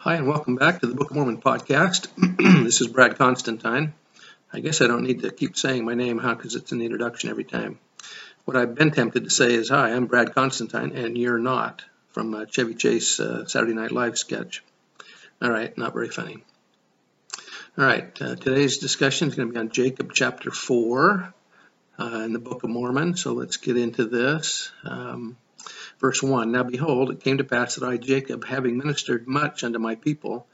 Hi, and welcome back to the Book of Mormon podcast. this is Brad Constantine. I guess I don't need to keep saying my name, huh, because it's in the introduction every time. What I've been tempted to say is, Hi, I'm Brad Constantine, and you're not, from uh, Chevy Chase uh, Saturday Night Live sketch. All right, not very funny. All right, uh, today's discussion is going to be on Jacob chapter 4 uh, in the Book of Mormon, so let's get into this. Um, Verse 1 Now behold, it came to pass that I, Jacob, having ministered much unto my people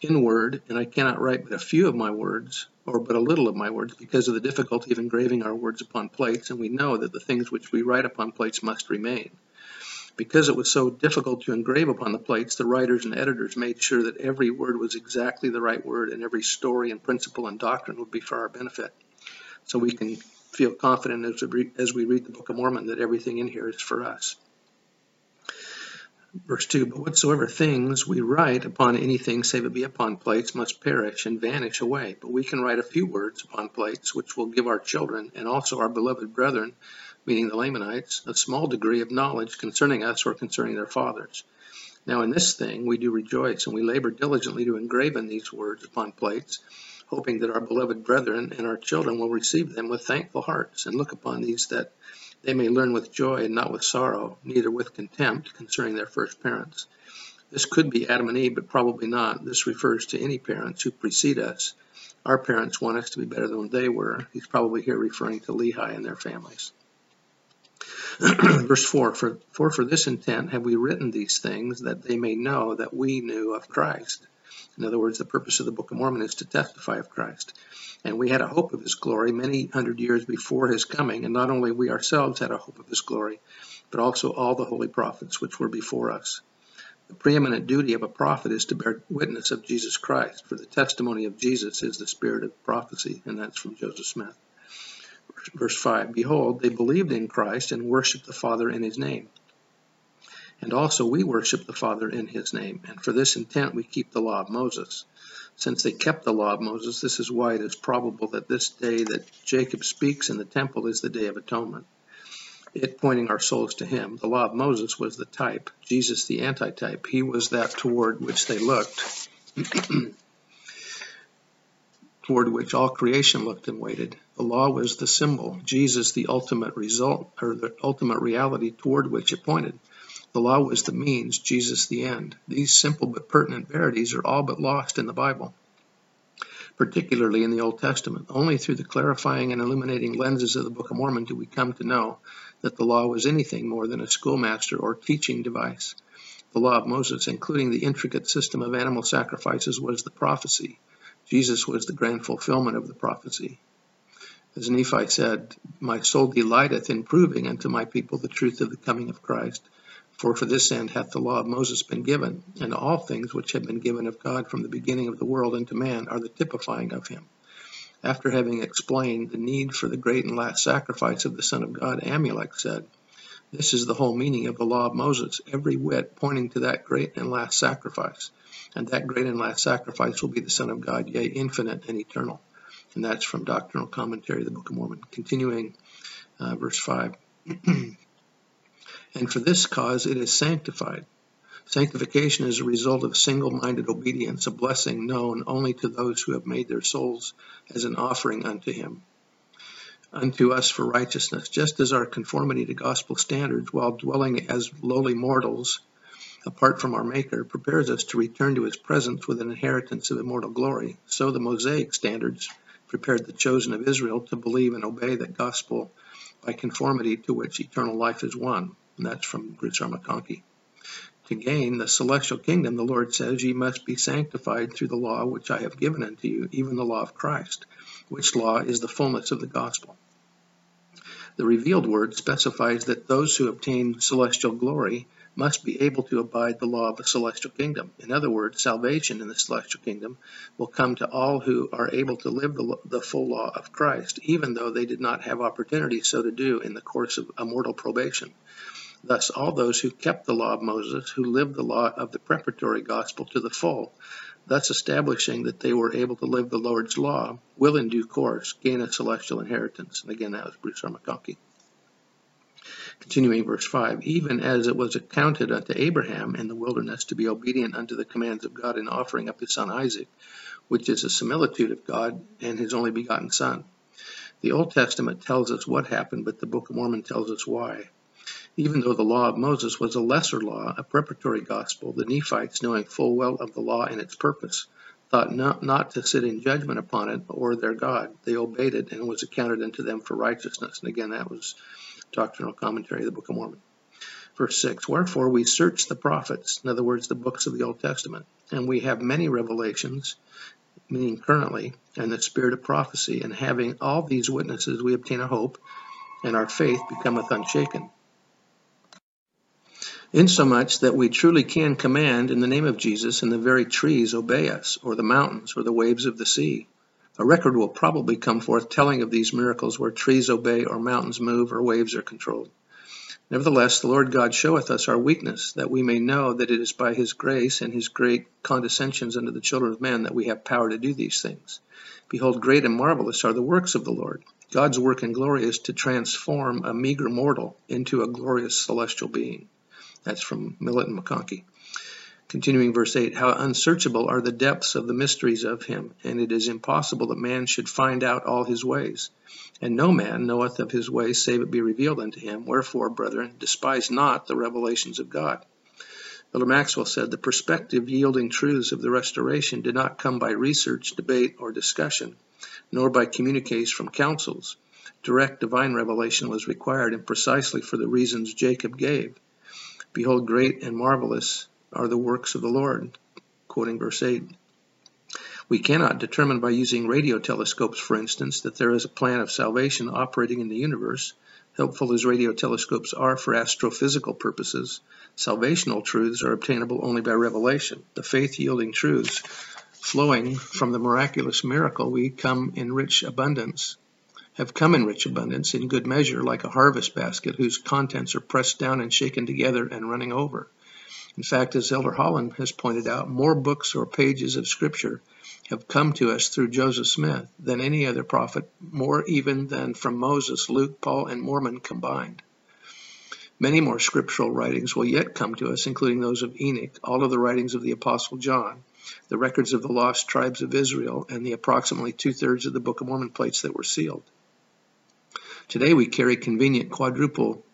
in word, and I cannot write but a few of my words, or but a little of my words, because of the difficulty of engraving our words upon plates, and we know that the things which we write upon plates must remain. Because it was so difficult to engrave upon the plates, the writers and editors made sure that every word was exactly the right word, and every story and principle and doctrine would be for our benefit. So we can feel confident as we, as we read the Book of Mormon that everything in here is for us. Verse 2 But whatsoever things we write upon anything, save it be upon plates, must perish and vanish away. But we can write a few words upon plates, which will give our children and also our beloved brethren, meaning the Lamanites, a small degree of knowledge concerning us or concerning their fathers. Now, in this thing we do rejoice, and we labor diligently to engraven these words upon plates, hoping that our beloved brethren and our children will receive them with thankful hearts, and look upon these that they may learn with joy and not with sorrow, neither with contempt concerning their first parents. This could be Adam and Eve, but probably not. This refers to any parents who precede us. Our parents want us to be better than they were. He's probably here referring to Lehi and their families. Verse 4 for, for for this intent have we written these things, that they may know that we knew of Christ. In other words, the purpose of the Book of Mormon is to testify of Christ. And we had a hope of his glory many hundred years before his coming, and not only we ourselves had a hope of his glory, but also all the holy prophets which were before us. The preeminent duty of a prophet is to bear witness of Jesus Christ, for the testimony of Jesus is the spirit of prophecy, and that's from Joseph Smith. Verse 5 Behold, they believed in Christ and worshiped the Father in his name. And also we worship the Father in his name, and for this intent we keep the law of Moses. Since they kept the law of Moses, this is why it is probable that this day that Jacob speaks in the temple is the day of atonement, it pointing our souls to him. The law of Moses was the type, Jesus the antitype. He was that toward which they looked, toward which all creation looked and waited. The law was the symbol, Jesus the ultimate result, or the ultimate reality toward which it pointed. The law was the means, Jesus the end. These simple but pertinent verities are all but lost in the Bible, particularly in the Old Testament. Only through the clarifying and illuminating lenses of the Book of Mormon do we come to know that the law was anything more than a schoolmaster or teaching device. The law of Moses, including the intricate system of animal sacrifices, was the prophecy. Jesus was the grand fulfillment of the prophecy. As Nephi said, My soul delighteth in proving unto my people the truth of the coming of Christ. For for this end hath the law of Moses been given, and all things which have been given of God from the beginning of the world unto man are the typifying of him. After having explained the need for the great and last sacrifice of the Son of God, Amulek said, This is the whole meaning of the law of Moses, every whit pointing to that great and last sacrifice. And that great and last sacrifice will be the Son of God, yea, infinite and eternal. And that's from Doctrinal Commentary of the Book of Mormon. Continuing, uh, verse 5. and for this cause it is sanctified. Sanctification is a result of single minded obedience, a blessing known only to those who have made their souls as an offering unto Him, unto us for righteousness, just as our conformity to gospel standards, while dwelling as lowly mortals apart from our Maker, prepares us to return to His presence with an inheritance of immortal glory, so the Mosaic standards prepared the chosen of Israel to believe and obey that gospel by conformity to which eternal life is won and that's from Bruce McConkie. To gain the celestial kingdom, the Lord says, Ye must be sanctified through the law which I have given unto you, even the law of Christ, which law is the fullness of the gospel. The revealed word specifies that those who obtain celestial glory must be able to abide the law of the celestial kingdom. In other words, salvation in the celestial kingdom will come to all who are able to live the, the full law of Christ, even though they did not have opportunity so to do in the course of a mortal probation. Thus, all those who kept the law of Moses, who lived the law of the preparatory gospel to the full, thus establishing that they were able to live the Lord's law, will in due course gain a celestial inheritance. And again, that was Bruce R. McConkie. Continuing verse 5 Even as it was accounted unto Abraham in the wilderness to be obedient unto the commands of God in offering up his son Isaac, which is a similitude of God and his only begotten Son. The Old Testament tells us what happened, but the Book of Mormon tells us why. Even though the law of Moses was a lesser law, a preparatory gospel, the Nephites, knowing full well of the law and its purpose, thought not, not to sit in judgment upon it or their God. They obeyed it and it was accounted unto them for righteousness. And again, that was Doctrinal Commentary, of the Book of Mormon. Verse 6 Wherefore we search the prophets, in other words, the books of the Old Testament, and we have many revelations, meaning currently, and the spirit of prophecy, and having all these witnesses, we obtain a hope, and our faith becometh unshaken. Insomuch that we truly can command in the name of Jesus, and the very trees obey us, or the mountains, or the waves of the sea. A record will probably come forth telling of these miracles where trees obey or mountains move or waves are controlled. Nevertheless, the Lord God showeth us our weakness, that we may know that it is by his grace and his great condescensions unto the children of men that we have power to do these things. Behold, great and marvelous are the works of the Lord. God's work and glory is to transform a meager mortal into a glorious celestial being. That's from Millet and McConkie. Continuing verse 8, how unsearchable are the depths of the mysteries of him, and it is impossible that man should find out all his ways. And no man knoweth of his ways save it be revealed unto him. Wherefore, brethren, despise not the revelations of God. Elder Maxwell said the perspective yielding truths of the restoration did not come by research, debate, or discussion, nor by communiques from councils. Direct divine revelation was required, and precisely for the reasons Jacob gave. Behold, great and marvelous are the works of the Lord. Quoting verse 8. We cannot determine by using radio telescopes, for instance, that there is a plan of salvation operating in the universe. Helpful as radio telescopes are for astrophysical purposes, salvational truths are obtainable only by revelation. The faith yielding truths flowing from the miraculous miracle we come in rich abundance have come in rich abundance in good measure like a harvest basket whose contents are pressed down and shaken together and running over. In fact, as Elder Holland has pointed out, more books or pages of Scripture have come to us through Joseph Smith than any other prophet, more even than from Moses, Luke, Paul, and Mormon combined. Many more scriptural writings will yet come to us, including those of Enoch, all of the writings of the Apostle John, the records of the lost tribes of Israel, and the approximately two thirds of the Book of Mormon plates that were sealed. Today we carry convenient quadruple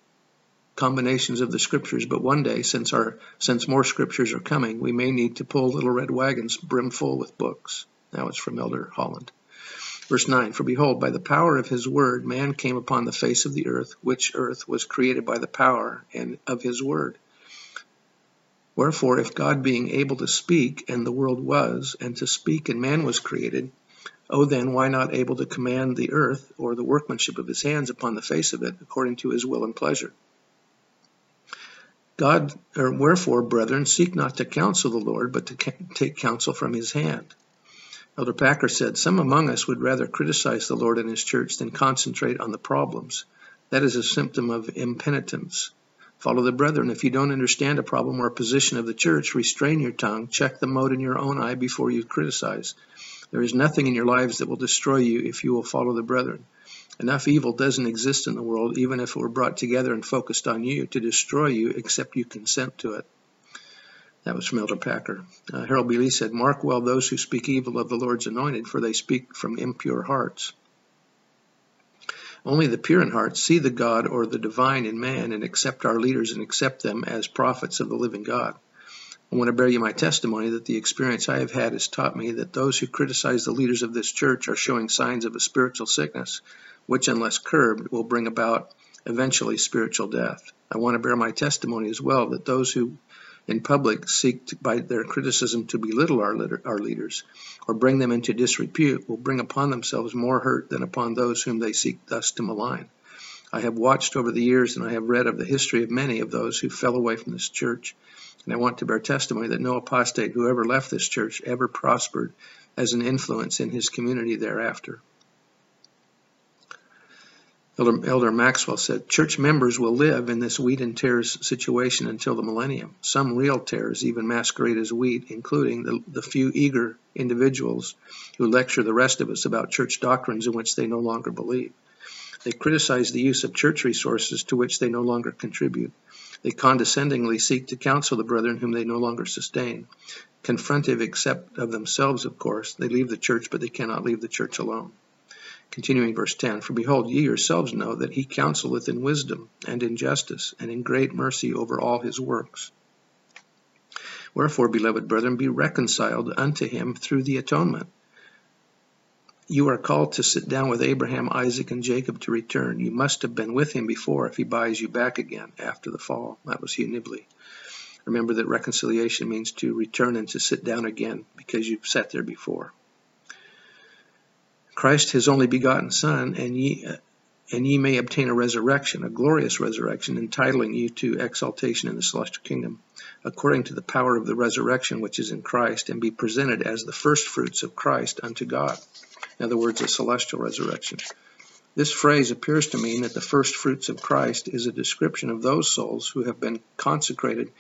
combinations of the scriptures, but one day, since our since more scriptures are coming, we may need to pull little red wagons brimful with books. Now it's from Elder Holland. Verse 9 For behold, by the power of his word, man came upon the face of the earth, which earth was created by the power and of his word. Wherefore, if God being able to speak, and the world was, and to speak, and man was created, oh then, why not able to command the earth, or the workmanship of his hands upon the face of it, according to his will and pleasure? God, or wherefore, brethren, seek not to counsel the Lord, but to take counsel from his hand. Elder Packer said, Some among us would rather criticize the Lord and his church than concentrate on the problems. That is a symptom of impenitence. Follow the brethren. If you don't understand a problem or a position of the church, restrain your tongue, check the mote in your own eye before you criticize. There is nothing in your lives that will destroy you if you will follow the brethren. Enough evil doesn't exist in the world, even if it were brought together and focused on you, to destroy you, except you consent to it. That was from Elder Packer. Uh, Harold B. Lee said, Mark well those who speak evil of the Lord's anointed, for they speak from impure hearts. Only the pure in heart see the God or the divine in man and accept our leaders and accept them as prophets of the living God. I want to bear you my testimony that the experience I have had has taught me that those who criticize the leaders of this church are showing signs of a spiritual sickness which, unless curbed, will bring about eventually spiritual death. I want to bear my testimony as well that those who in public seek to, by their criticism to belittle our, our leaders or bring them into disrepute will bring upon themselves more hurt than upon those whom they seek thus to malign. I have watched over the years and I have read of the history of many of those who fell away from this church. And I want to bear testimony that no apostate who ever left this church ever prospered as an influence in his community thereafter. Elder, Elder, Maxwell said, Church members will live in this wheat and tares situation until the millennium. Some real tares even masquerade as wheat, including the, the few eager individuals who lecture the rest of us about church doctrines in which they no longer believe. They criticize the use of church resources to which they no longer contribute. They condescendingly seek to counsel the brethren whom they no longer sustain. Confrontive except of themselves, of course, they leave the church, but they cannot leave the church alone. Continuing verse 10 For behold, ye yourselves know that he counseleth in wisdom and in justice and in great mercy over all his works. Wherefore, beloved brethren, be reconciled unto him through the atonement. You are called to sit down with Abraham, Isaac, and Jacob to return. You must have been with him before if he buys you back again after the fall. That was Hugh Nibley. Remember that reconciliation means to return and to sit down again because you've sat there before. Christ his only begotten Son, and ye and ye may obtain a resurrection, a glorious resurrection, entitling you to exaltation in the celestial kingdom, according to the power of the resurrection which is in Christ, and be presented as the firstfruits of Christ unto God. In other words, a celestial resurrection. This phrase appears to mean that the first fruits of Christ is a description of those souls who have been consecrated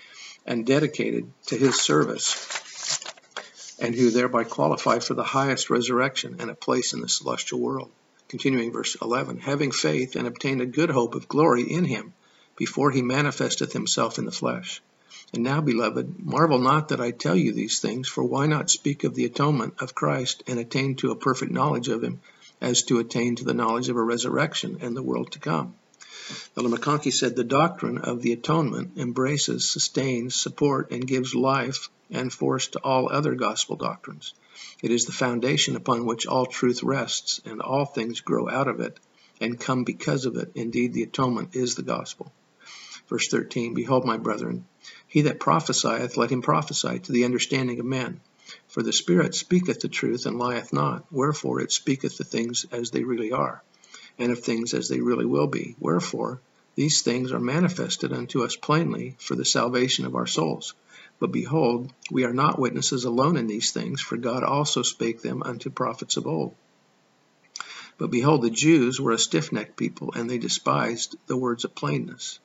and dedicated to his service and who thereby qualify for the highest resurrection and a place in the celestial world. Continuing verse 11, having faith and obtained a good hope of glory in him before he manifesteth himself in the flesh. And now, beloved, marvel not that I tell you these things, for why not speak of the atonement of Christ and attain to a perfect knowledge of him, as to attain to the knowledge of a resurrection and the world to come? Elder McConkie said the doctrine of the atonement embraces, sustains, support, and gives life and force to all other gospel doctrines. It is the foundation upon which all truth rests, and all things grow out of it and come because of it. Indeed, the atonement is the gospel. Verse 13 Behold, my brethren, he that prophesieth, let him prophesy to the understanding of men. For the Spirit speaketh the truth and lieth not, wherefore it speaketh the things as they really are, and of things as they really will be. Wherefore these things are manifested unto us plainly for the salvation of our souls. But behold, we are not witnesses alone in these things, for God also spake them unto prophets of old. But behold, the Jews were a stiff necked people, and they despised the words of plainness.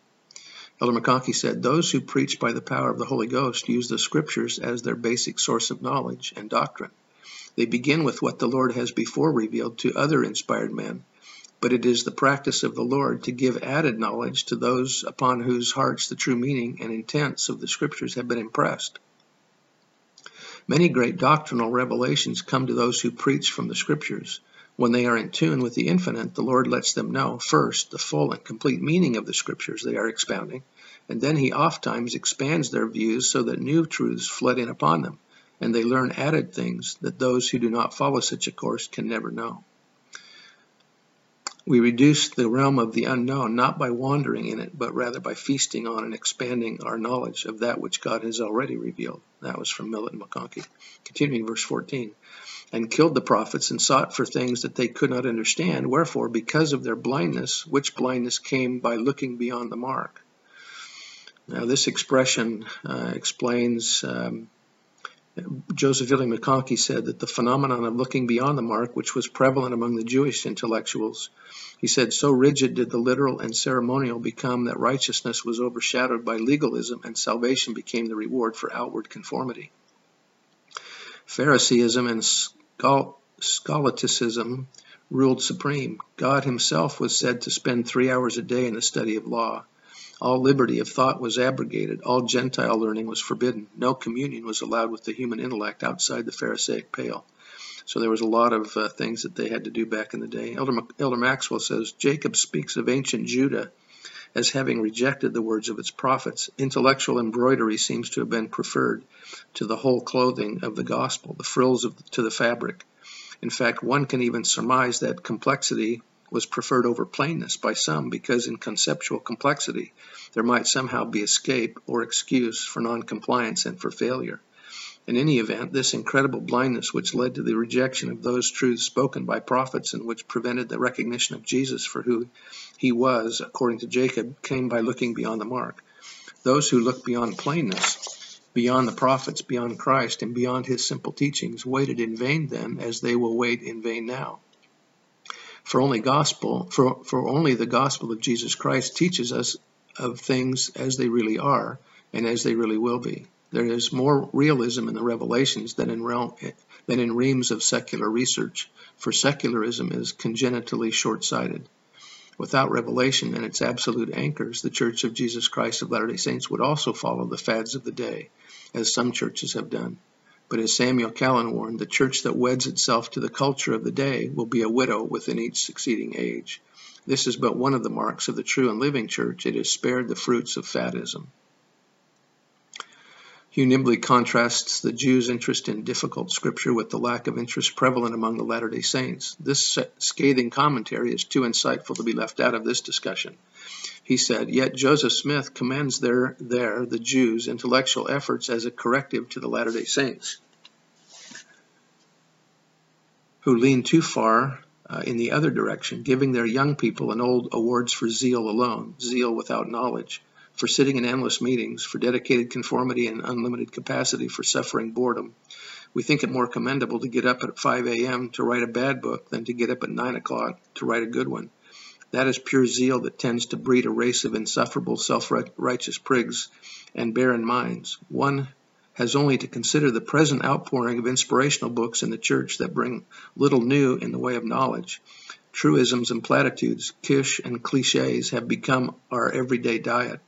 Elder McConkie said, Those who preach by the power of the Holy Ghost use the Scriptures as their basic source of knowledge and doctrine. They begin with what the Lord has before revealed to other inspired men, but it is the practice of the Lord to give added knowledge to those upon whose hearts the true meaning and intents of the Scriptures have been impressed. Many great doctrinal revelations come to those who preach from the Scriptures. When they are in tune with the infinite, the Lord lets them know, first, the full and complete meaning of the Scriptures they are expounding, and then He ofttimes expands their views so that new truths flood in upon them, and they learn added things that those who do not follow such a course can never know. We reduce the realm of the unknown not by wandering in it, but rather by feasting on and expanding our knowledge of that which God has already revealed. That was from Millet and McConkie. Continuing verse 14. And killed the prophets and sought for things that they could not understand. Wherefore, because of their blindness, which blindness came by looking beyond the mark. Now, this expression uh, explains um, Joseph Fielding McConkie said that the phenomenon of looking beyond the mark, which was prevalent among the Jewish intellectuals, he said, so rigid did the literal and ceremonial become that righteousness was overshadowed by legalism and salvation became the reward for outward conformity. Phariseeism and scholasticism ruled supreme. God himself was said to spend three hours a day in the study of law. All liberty of thought was abrogated. All Gentile learning was forbidden. No communion was allowed with the human intellect outside the Pharisaic pale. So there was a lot of uh, things that they had to do back in the day. Elder, Elder Maxwell says Jacob speaks of ancient Judah as having rejected the words of its prophets. Intellectual embroidery seems to have been preferred to the whole clothing of the gospel, the frills of, to the fabric. In fact, one can even surmise that complexity was preferred over plainness by some because in conceptual complexity there might somehow be escape or excuse for noncompliance and for failure. In any event, this incredible blindness, which led to the rejection of those truths spoken by prophets and which prevented the recognition of Jesus for who he was, according to Jacob, came by looking beyond the mark. Those who look beyond plainness, beyond the prophets, beyond Christ, and beyond his simple teachings, waited in vain then, as they will wait in vain now. For only gospel, for, for only the gospel of Jesus Christ teaches us of things as they really are and as they really will be. There is more realism in the revelations than in, realm, than in reams of secular research, for secularism is congenitally short-sighted. Without revelation and its absolute anchors, the Church of Jesus Christ of Latter-day Saints would also follow the fads of the day, as some churches have done. But as Samuel Callan warned, the church that weds itself to the culture of the day will be a widow within each succeeding age. This is but one of the marks of the true and living church. It is spared the fruits of faddism. Hugh Nibley contrasts the Jews' interest in difficult scripture with the lack of interest prevalent among the Latter day Saints. This scathing commentary is too insightful to be left out of this discussion. He said, Yet Joseph Smith commends there, there the Jews' intellectual efforts as a corrective to the Latter day Saints, who lean too far uh, in the other direction, giving their young people an old awards for zeal alone, zeal without knowledge for sitting in endless meetings, for dedicated conformity and unlimited capacity for suffering boredom. We think it more commendable to get up at 5 a.m. to write a bad book than to get up at 9 o'clock to write a good one. That is pure zeal that tends to breed a race of insufferable self-righteous prigs and barren minds. One has only to consider the present outpouring of inspirational books in the church that bring little new in the way of knowledge. Truisms and platitudes, kitsch and cliches have become our everyday diet.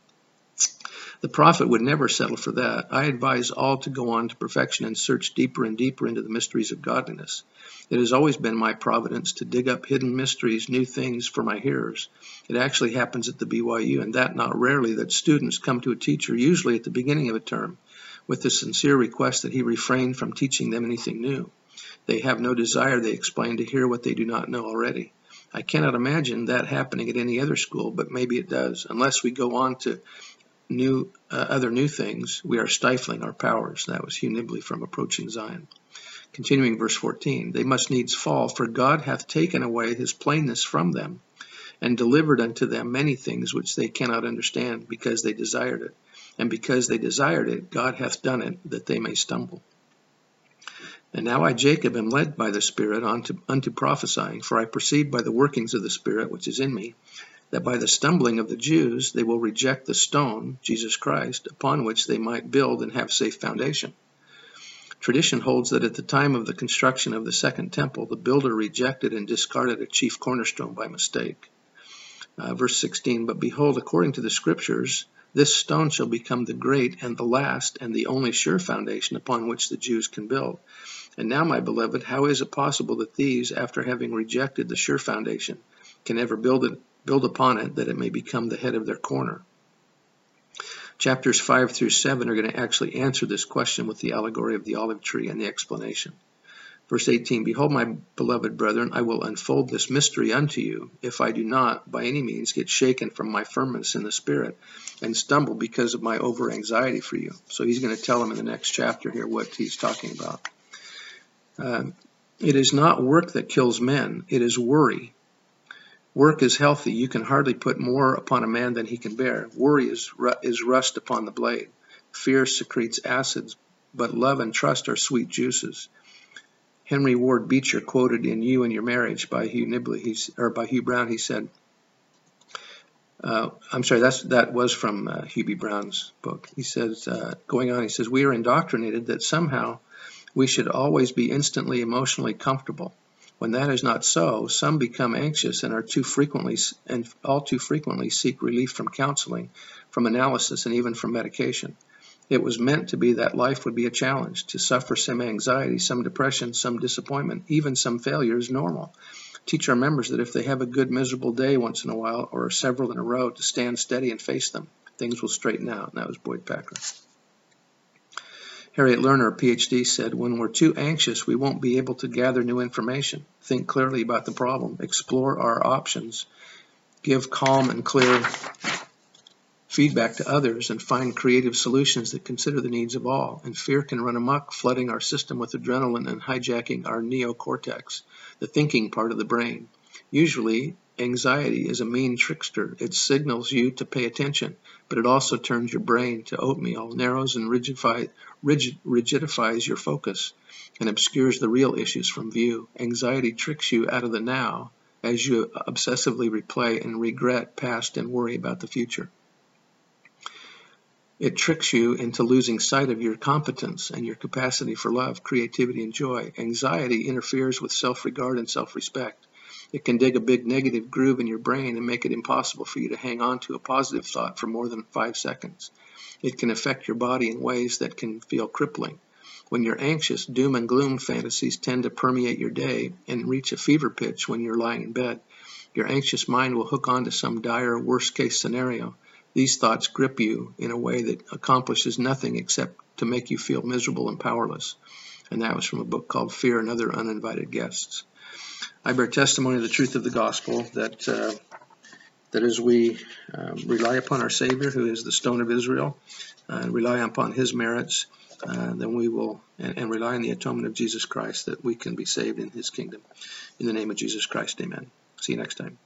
The prophet would never settle for that. I advise all to go on to perfection and search deeper and deeper into the mysteries of godliness. It has always been my providence to dig up hidden mysteries, new things for my hearers. It actually happens at the BYU, and that not rarely, that students come to a teacher, usually at the beginning of a term, with the sincere request that he refrain from teaching them anything new. They have no desire, they explain, to hear what they do not know already. I cannot imagine that happening at any other school, but maybe it does, unless we go on to new uh, other new things, we are stifling our powers. That was Hugh Nibley from Approaching Zion. Continuing verse 14, they must needs fall, for God hath taken away his plainness from them, and delivered unto them many things which they cannot understand, because they desired it. And because they desired it, God hath done it, that they may stumble. And now I, Jacob, am led by the Spirit unto, unto prophesying, for I perceive by the workings of the Spirit which is in me, that by the stumbling of the Jews they will reject the stone, Jesus Christ, upon which they might build and have safe foundation. Tradition holds that at the time of the construction of the Second Temple, the builder rejected and discarded a chief cornerstone by mistake. Uh, verse 16, But behold, according to the Scriptures, this stone shall become the great and the last and the only sure foundation upon which the Jews can build. And now, my beloved, how is it possible that these, after having rejected the sure foundation, can ever build it build upon it that it may become the head of their corner. Chapters 5 through 7 are going to actually answer this question with the allegory of the olive tree and the explanation. Verse 18 Behold, my beloved brethren, I will unfold this mystery unto you, if I do not by any means get shaken from my firmness in the Spirit and stumble because of my over anxiety for you. So he's going to tell them in the next chapter here what he's talking about. Uh, it is not work that kills men, it is worry Work is healthy. You can hardly put more upon a man than he can bear. Worry is, is rust upon the blade. Fear secretes acids, but love and trust are sweet juices. Henry Ward Beecher quoted in "You and Your Marriage" by Hugh Nibley, or by Hugh Brown. He said, uh, "I'm sorry, that's that was from uh, Hugh B. Brown's book." He says, uh, going on, he says, "We are indoctrinated that somehow we should always be instantly emotionally comfortable." When that is not so, some become anxious and are too frequently and all too frequently seek relief from counseling, from analysis, and even from medication. It was meant to be that life would be a challenge, to suffer some anxiety, some depression, some disappointment, even some failure is normal. Teach our members that if they have a good miserable day once in a while, or several in a row, to stand steady and face them. Things will straighten out. And that was Boyd Packer. Harriet Lerner, PhD, said, When we're too anxious, we won't be able to gather new information, think clearly about the problem, explore our options, give calm and clear feedback to others and find creative solutions that consider the needs of all. And fear can run amok, flooding our system with adrenaline and hijacking our neocortex, the thinking part of the brain. Usually, anxiety is a mean trickster. It signals you to pay attention, but it also turns your brain to oatmeal, narrows and rigidify, rigid, rigidifies your focus, and obscures the real issues from view. Anxiety tricks you out of the now as you obsessively replay and regret past and worry about the future. It tricks you into losing sight of your competence and your capacity for love, creativity, and joy. Anxiety interferes with self regard and self respect. It can dig a big negative groove in your brain and make it impossible for you to hang on to a positive thought for more than five seconds. It can affect your body in ways that can feel crippling. When you're anxious, doom and gloom fantasies tend to permeate your day and reach a fever pitch when you're lying in bed. Your anxious mind will hook on to some dire worst case scenario these thoughts grip you in a way that accomplishes nothing except to make you feel miserable and powerless. And that was from a book called Fear and Other Uninvited Guests. I bear testimony of the truth of the gospel that uh, that as we um, rely upon our Savior, who is the stone of Israel, uh, and rely upon His merits, uh, then we will, and, and rely on the atonement of Jesus Christ, that we can be saved in His kingdom. In the name of Jesus Christ, amen. See you next time.